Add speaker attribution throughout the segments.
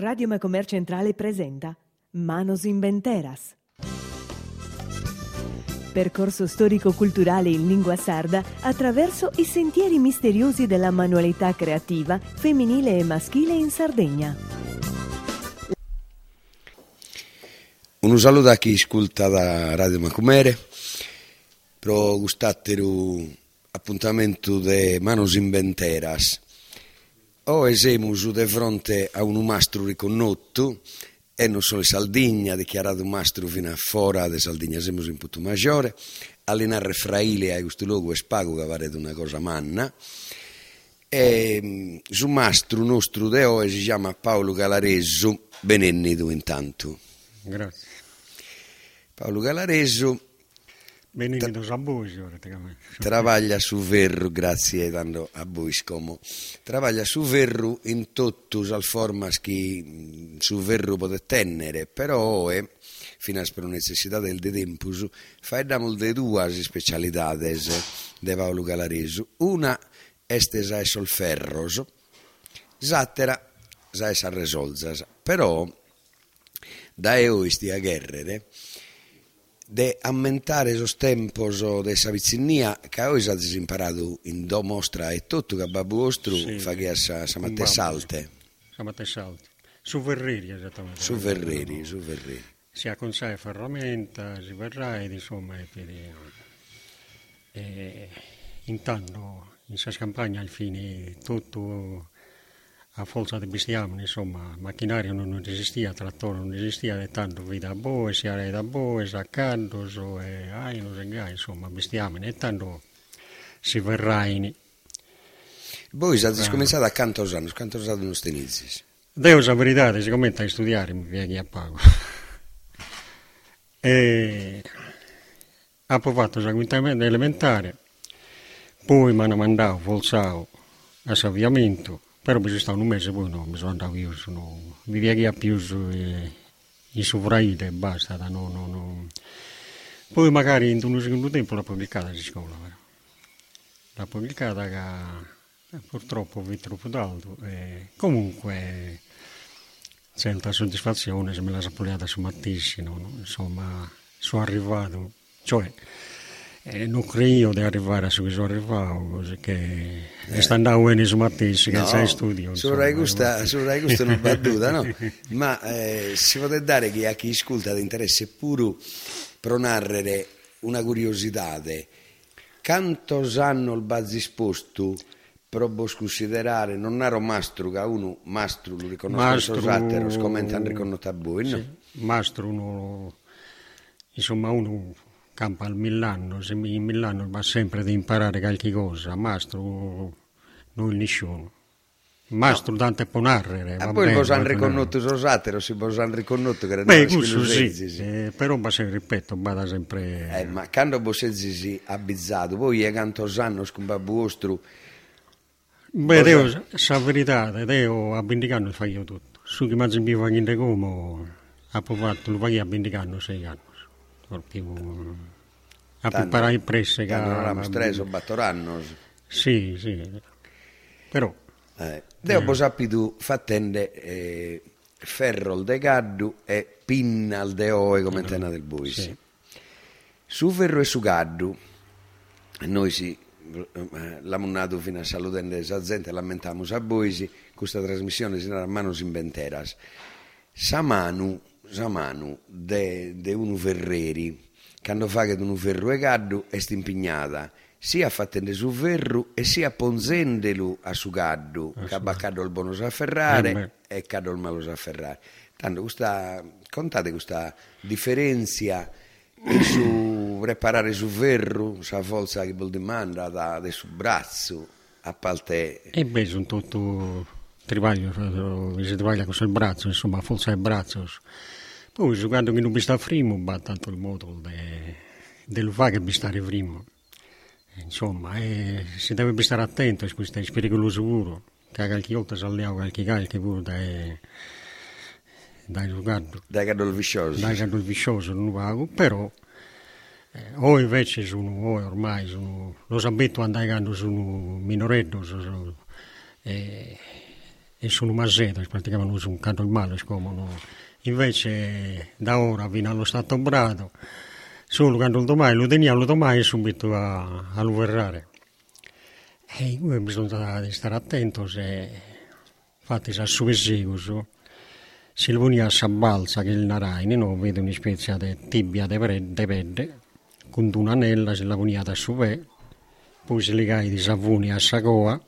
Speaker 1: Radio Macomer Centrale presenta Manos Inventeras. Percorso storico-culturale in lingua sarda attraverso i sentieri misteriosi della manualità creativa femminile e maschile in Sardegna.
Speaker 2: Un saluto a chi ascolta da Radio Macumere, pro gustatteru appuntamento de Manos Inventeras. O siamo de fronte a un mastro riconosciuto e non solo Sardegna, dichiarato un mastro fino a fuori di Sardegna, siamo in Puto Maggiore, allenare fraile a questo luogo e spago che pare una cosa manna. E su mastro nostro di oggi si chiama Paolo Galareso, benennido intanto.
Speaker 3: Grazie.
Speaker 2: Paolo
Speaker 3: Benvenuto a voi, praticamente.
Speaker 2: Travaglia su verru, grazie tanto a voi scomo. Travaglia su verru in tutte le forme che su verru potete tenere, però è, fino a per necessità del tempo, fai da molte due specialità di Paolo Galareso. Una è stesa sul ferro, l'altra è sa resolzas. Però, da eoisti a guerrere, de aumentare esos tempos de sa vicinnia che oggi avete imparato in do mostra e tutto che babbo vostro
Speaker 3: Sì.
Speaker 2: fa che sa, sa matte salte
Speaker 3: Siamo salti. Su Verreri, esattamente.
Speaker 2: su Verreri su Verreri
Speaker 3: Si acconcia ferramenta, si verrà ed insomma, e per, e, intanto in sa campagna al fine tutto a forza di bestiame, insomma, macchinario non esistia, trattore non esistia, e tanto vita boe, si arreda a boe, saccanto, so, e ai, non si insomma, bestiame, e tanto si verrà in...
Speaker 2: voi avete
Speaker 3: Ah.
Speaker 2: cominciato a canto anni quanto usate uno stenizi
Speaker 3: Devo la verità, siccome a studiare mi viene a pago. e ha fatto il quinta elementare, poi mi hanno mandato Volsao a Saviamento, però mi sono stato un mese, poi no, mi sono andato io, sono, mi viene a più eh, in sovraide e basta, no, no, no. Poi magari in un secondo tempo l'ho pubblicata di scuola, però. l'ha pubblicata che eh, purtroppo vi troppo d'alto. E comunque certa soddisfazione se me la sapugliata su Mattissimo, no? insomma sono arrivato, cioè eh, non credo di arrivare a su che eh. sta andando bene su Mattissimo, che c'è in studio.
Speaker 2: su Rai Gusta, su Rai Gusta non battuta no? ma eh, si potrebbe dare che a chi ascolta di interesse pure pronarrere una curiosità quanto sanno il bazzisposto probo considerare non ero mastro che uno mastro lo riconosce
Speaker 3: Mastro-
Speaker 2: sosatero scommente hanno riconosciuto a voi no?
Speaker 3: Sì, Mastro uno, insomma uno campa al Milano, se in Milano va sempre di imparare qualche cosa, Mastro non nessuno. Mastro tante può narrare.
Speaker 2: a hanno
Speaker 3: va bene.
Speaker 2: riconosciuto sosatero si vos hanno riconosciuto che era
Speaker 3: Beh, questo sì, eh, però se ripeto, vada sempre...
Speaker 2: Eh, ma quando voi siete abbizzato voi e canto sanno con babbo vostro
Speaker 3: Beh, devo, sa verità, devo abbindicare fai io tutto. Su che mi mi fa niente come, ha provato, lo fai abbindicare sei anni. Proprio, a
Speaker 2: Tanto-
Speaker 3: preparare il presse. che-
Speaker 2: non abbiamo streso battoranno
Speaker 3: Sì, sì, però...
Speaker 2: Eh, Deo mm. sappitu fattende eh, ferro de gaddu e pinna al de oe come antena del buis.
Speaker 3: Sì.
Speaker 2: Su ferro e su gaddu, noi si eh, l'abbiamo nato fino a salutare la gente, lamentamo a buisi, questa trasmissione si chiama Manos Inventeras. Samanu, Samanu de, de unu ferreri, quando fa che unu ferro e gaddu è impignata sia fattende su ferro e sia ponzendelu a su gaddu, che ha cado il buono sa ferrare
Speaker 3: Eh
Speaker 2: e cado il malo sa ferrare. Tanto questa, contate questa differenza su preparare su ferro, sa forza che vuol demanda da, da su braccio a parte
Speaker 3: E beh, sono tutto travaglio, eh, si travaglia con il braccio, insomma, forza il braccio. Poi, quando non mi sta frimo, va tanto il modo de, del fa che mi sta primo. Insomma, eh, si deve stare attento, a questo pericoloso pure, che qualche volta si allea qualche calche pure dai, dai giocare,
Speaker 2: da cado il viscioso.
Speaker 3: dai il viscioso, non vago, però eh, o invece sono, o ormai sono, lo sapete andare quando sono minoretto, sono, eh, e sono maseto, praticamente non sono un canto male, come no. Invece da ora fino allo stato brado, solo quando domani lo teniamo domani subito a, a luverrare. E io bisogna stare attento se infatti se su seguito se lo a sabbalza che il naraine no, vede una specie di tibia di pede con un'anella se la voniata su ve poi se legai di savuni a sagoa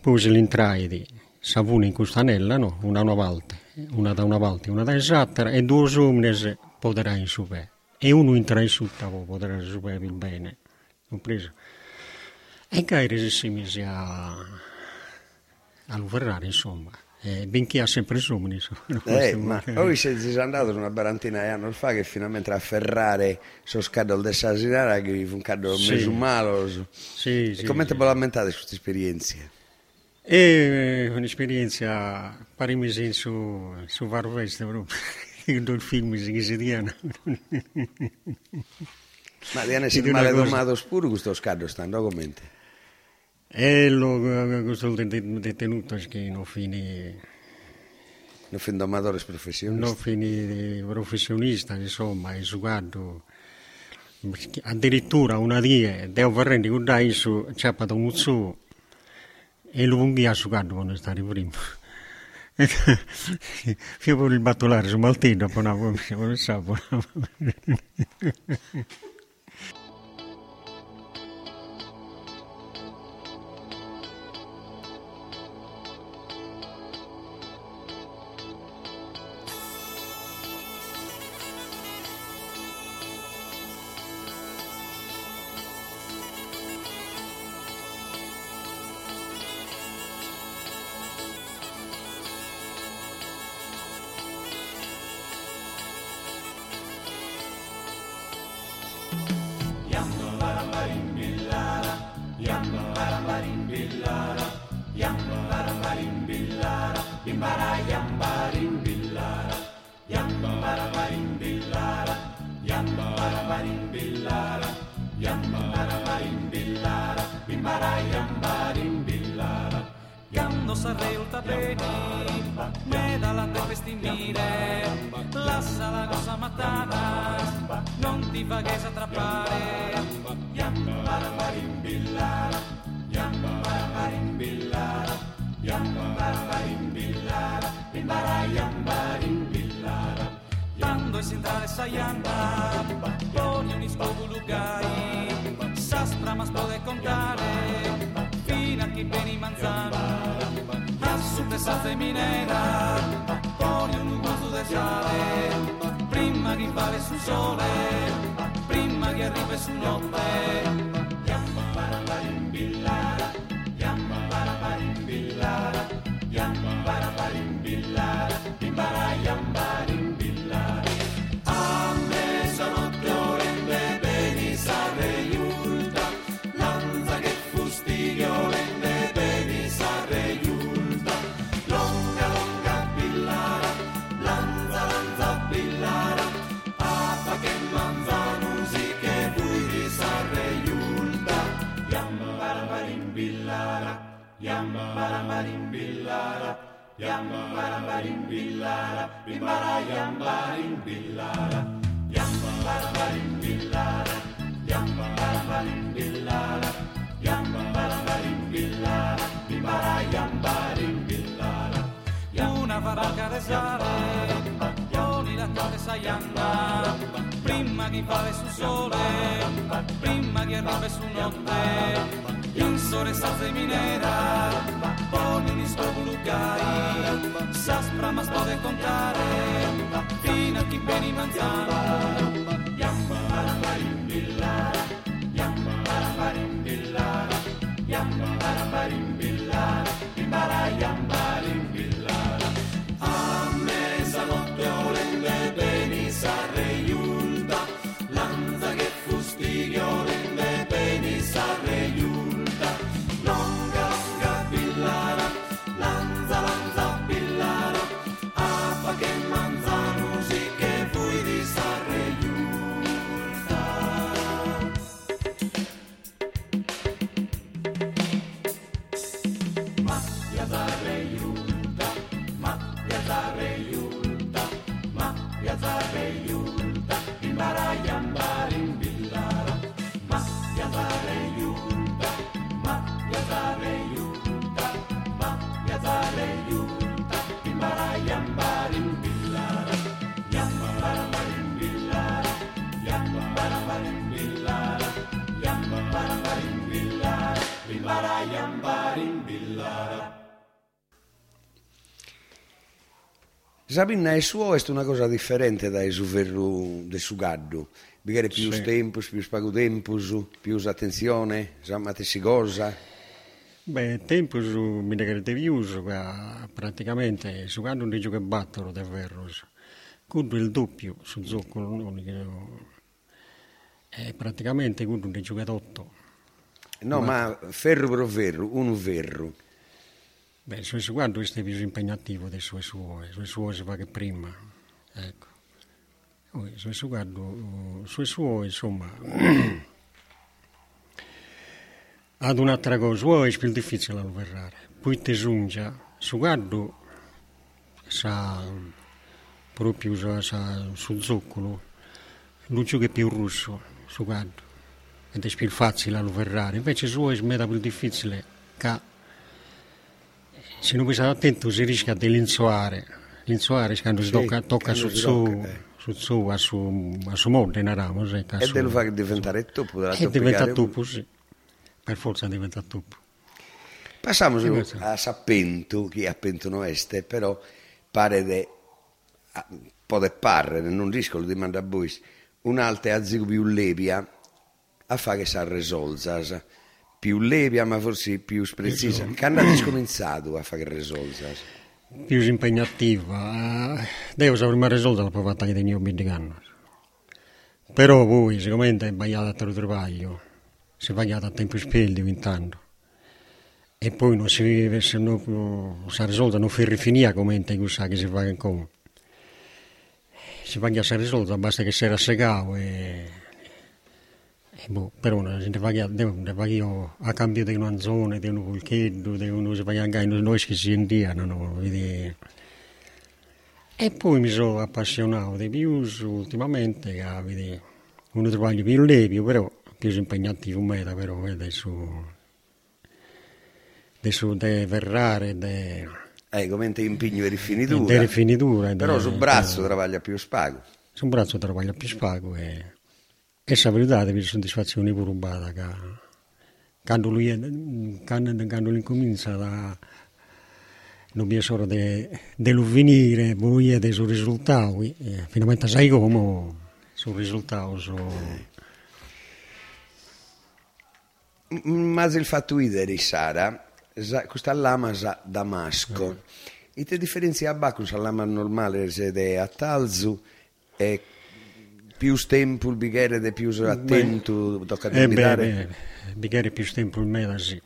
Speaker 3: poi se l'intrai di savuni in questa anella no, una una volta una da una volta una da esatta e due sumnes potrà in su ve e uno in tre su potrà su ve il bene compreso e Gairi si mise a, a luverrare, insomma. Eh, benché ha sempre sumini.
Speaker 2: Eh, ma poi si è andato una barantina di anni fa che finalmente a ferrare so scado del Sasinara che fu un cado sì. mesumalo.
Speaker 3: Sì,
Speaker 2: e
Speaker 3: sì,
Speaker 2: come
Speaker 3: sì.
Speaker 2: ti lamentate su queste esperienze?
Speaker 3: Eh, è un'esperienza pari mesi su, su Varveste proprio. il film siciliano.
Speaker 2: Ma Diana si male domato domados pure questo scaddo stando commente.
Speaker 3: E lo eh, questo detenuto che non fini
Speaker 2: non fini domatore professionista.
Speaker 3: Non fini professionista, insomma, il sguardo addirittura una die, devo vorrei dai su Ciappa Tomuzzu e lo vunghi a giocato quando stare prima. Io per il battolare su Maltino, poi non sapevo.
Speaker 4: Quando sarei il tapeti, me dalla te vestimire, lassa la cosa matata, non ti fa che s'attrappare. Yamba marimbillara, yamba marimbillara, yamba marimbillara, bimbara yamba rimbillara. Quando si entrare sayanda, poni un iscogu lugai, sastra mas puede contare, fino a chi beni manzana, a su testa minera, poni un gusto de sale, prima che vale sul sole, prima che arriva su notte. Marimbillara, yamba marimbillara. Yamba marimbillara, bimbara yamba rimbillara. Yamba marimbillara, yamba marimbillara, yamba marimbillara, bimbara yamba rimbillara. Una baracca de sale, poni la tua sayanda, prima che fare sul sole, prima che arriva su notte, in sole salse minera, poni un iscopo lugai, saspra ma spode contare, fino a chi beni manzana, Gaza Beyulta,
Speaker 2: Sabina e suo è una cosa differente dai su verru del sugaddu. Perché più
Speaker 3: Sì.
Speaker 2: tempus, più spago tempus, più attenzione, samate si cosa.
Speaker 3: Beh, tempo su mi uso, qua praticamente su quando non gioca battere davvero. Cudo il doppio su zoccolo, non è praticamente cudo ne gioca otto.
Speaker 2: No, ma ferro pro verru, uno verru.
Speaker 3: Beh, su su quando questo è più impegnativo dei suoi suoi, sui suoi si fa che prima, ecco. Poi, su su quando, sui suoi, insomma, ad un'altra cosa, è più difficile da verrare. Poi ti giunge, su quando sa proprio sa, sa, sul zoccolo, non gioca più russo, su quando, ed è più facile da verrare. Invece suoi è molto più difficile che se non bisogna attento si rischia di linzuare. Linzuare quando si
Speaker 2: Sì,
Speaker 3: tocca, tocca
Speaker 2: quando
Speaker 3: su su,
Speaker 2: tocca, eh.
Speaker 3: su su, a su, a su monte, in ramo, sì, che
Speaker 2: E
Speaker 3: su-
Speaker 2: dello fa diventare della
Speaker 3: E diventa tuppo, sì. Per forza diventa tuppo.
Speaker 2: Passiamo
Speaker 3: Sì,
Speaker 2: a Sappentu, chi a Pentu non este, però pare de, a- po' de parre, non discolo di manda a voi, un'altra a zigo più lebia, a fa che sa resolzas, più lebia ma forse più precisa. Che hanno scominciato a fa che resolzas?
Speaker 3: Più impegnativa. eh, Devo sapere ma risolta la provata che tengo bendigano. Però voi, siccome è sbagliato il travaglio, si è sbagliato a tempo spelli intanto. E poi non si vive, se non si risolta, non fi rifinire come in te che si fa come. Si va a risolta, basta che si rassegato e... e boh, però non si va a ne va io a cambio di una zona, di un vulchetto, di uno si va a noi noi che si indiano, no? Vedi? E poi mi sono appassionato di più ultimamente, vedi, uno travaglio più levio, però più impegnativo meta, però adesso adesso deve verrare, deve
Speaker 2: Eh, come impegno e rifinitura.
Speaker 3: deve finitura.
Speaker 2: Però sul braccio travaglia più spago.
Speaker 3: su un braccio travaglia più spago e, e sa verità di soddisfazione pure rubata che quando lui è- quando, quando lui comincia a non vi è solo dell'uvvenire poi è sul risultato e finalmente sai come sul risultato su,
Speaker 2: Ma il fatto ideri, Sara, sa- questa lama sa Damasco. E te differenzia a Bacchus la lama normale sede a Talzu e più tempo il bicchiere de più attento, tocca
Speaker 3: e
Speaker 2: limitare.
Speaker 3: beh, bicchiere più tempo il meta sì.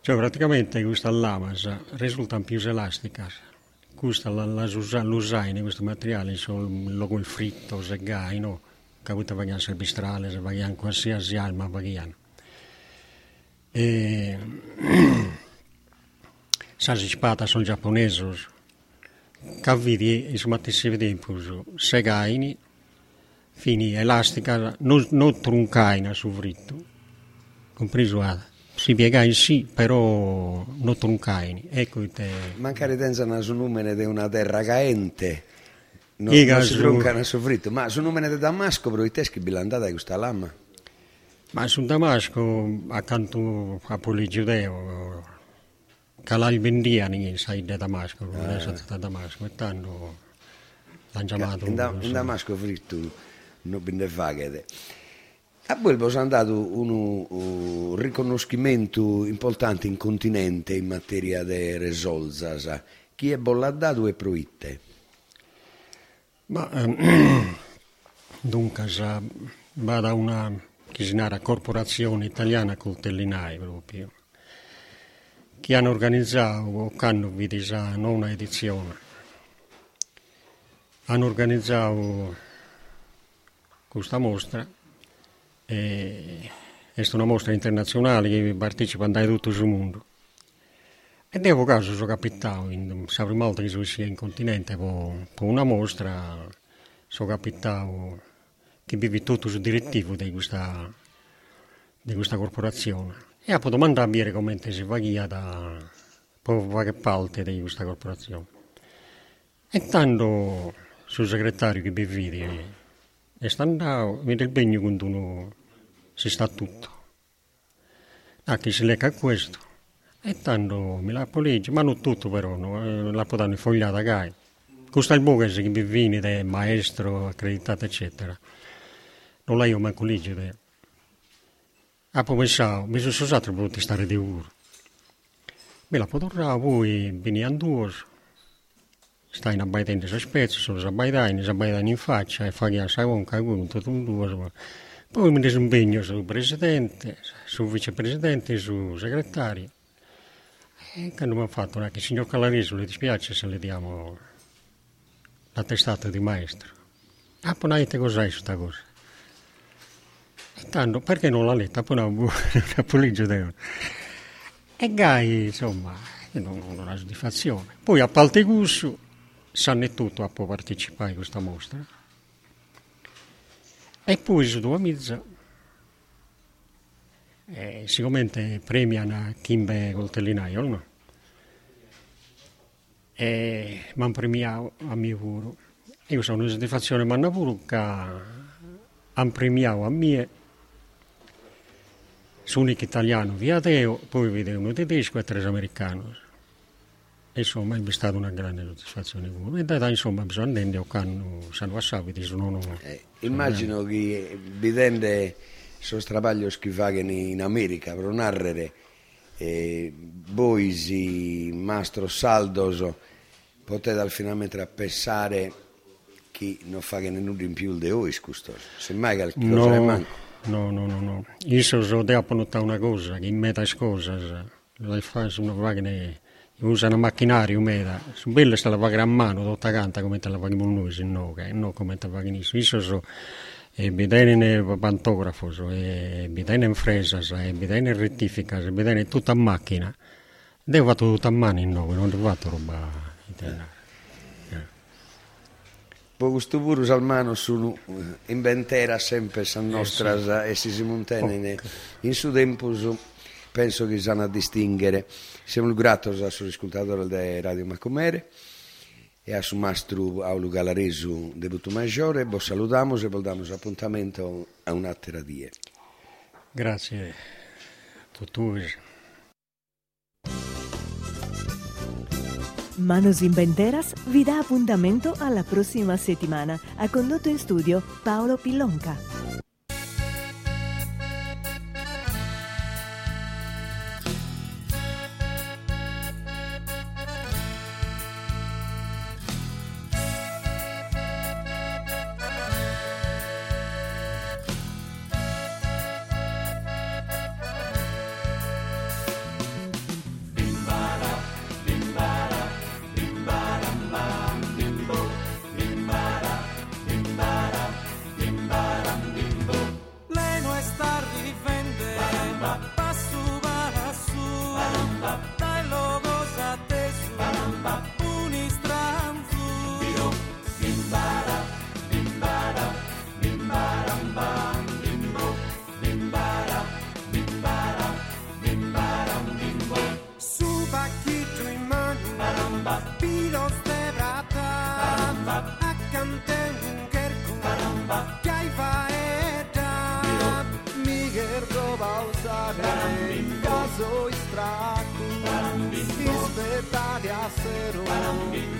Speaker 3: Cioè praticamente questa lama risulta più elastica questa la, la usa- l'usaina questo materiale sono il fritto se gai no? Che avuto vagliano serbistrale se vagliano qualsiasi alma vagliano e sa si spata sono giapponesi che vedi insomma ti si vede se gaini fini elastica non, non truncaina su fritto. Compreso a si piegai sì però non truncaini ecco te
Speaker 2: Mancare tenza su numero di una terra caente. No,
Speaker 3: Iga
Speaker 2: non si
Speaker 3: su-
Speaker 2: troncano soffritto, ma su numero di Damasco però i teschi bilandata di questa lama.
Speaker 3: ma su Damasco accanto a Poli Giudeo calai bendiani sai di Damasco non è stato da Damasco e tanto l'hanno chiamato
Speaker 2: In, Da- in Damasco fritto non binde faghe. A voi vi è andato un, riconoscimento importante in continente in materia di resolzas. Chi è bolladato e proitte?
Speaker 3: Ma ehm, dunque sa, va da una chisinara corporazione italiana coltellinai proprio che hanno organizzato o hanno visto una edizione hanno organizzato questa mostra e è una mostra internazionale che partecipano da tutto il mondo E devo caso sono capitato, la prima volta che sono in continente, per una mostra, sono capitato che vivi tutto sul direttivo di questa, di questa corporazione. E ho domandato a dire come si fa da qualche parte di questa corporazione. E tanto sul segretario che mi vede e sta andando, vede il bagno quando uno si sta tutto. Ah, che si lecca questo. E tanto mi la legge, ma non tutto però, no? La può dare fogliata che è il buco che mi viene, è maestro, accreditato, eccetera. Non l'ho manco legge. Ah, poi pensavo, mi sono usato per stare di oro. Me la potrà poi venire a stai in abbaitente se spezzo, sono abbaitani, si abbaitani in faccia e fa che a sai con tutto un due. Poi mi disimpegno sul presidente, sul vicepresidente, sul segretario. E quando mi ha fatto, che signor Calariso le dispiace se le diamo la testata di maestro. Ah, poi non cos'è questa cosa? E tanto, perché non l'ha letta? Poi non la poligia E Gai, insomma, non, non ha soddisfazione. Poi a Paltegussu sanno tutto a partecipare a questa mostra. E poi su due mezza, eh, sicuramente premiano Kimbe Coltellinaio, no? E mi hanno premiato a mio puro. Io sono una soddisfazione, ma hanno pure che hanno premiato a me su un italiano via Deo, poi vedo uno tedesco e tre americani. Insomma, è stata una grande soddisfazione. E da insomma, bisogna andare a a sapere, sono...
Speaker 2: Eh, immagino che vedendo sono strabaglio che fanno in America, per narrare eh, Boisi, Mastro Saldoso, potete finalmente pensare che non fa che nulla in più di voi, scustoso. Semmai che
Speaker 3: no, manco. No, no, no, no. Io sono devo notare una cosa, che in metà cose, la fa una vaga usano macchinario meda, su belle sta la vaga a mano, tutta canta come te la vaghiamo noi, se no, che no come te vaghiamo noi. Io sono e bidene pantografo, e bidene fresa, e bidene rettifica, e bidene tutta a macchina. Devo fatto tutta a mano in noi, non devo fatto roba italiana.
Speaker 2: Po questo pure salmano sono in bentera sempre san nostra eh, sì. e si montene in su tempo penso che sanno a distinguere siamo grati al suo ascoltatore di Radio Macomere e a su mastro Aulu Galaresu debutto maggiore vi salutiamo e vi diamo appuntamento a un'altra die
Speaker 3: grazie a tutti
Speaker 1: Manos in Benteras vi dà appuntamento alla prossima settimana. Ha condotto in studio Paolo Pillonca.
Speaker 5: Caso istracu,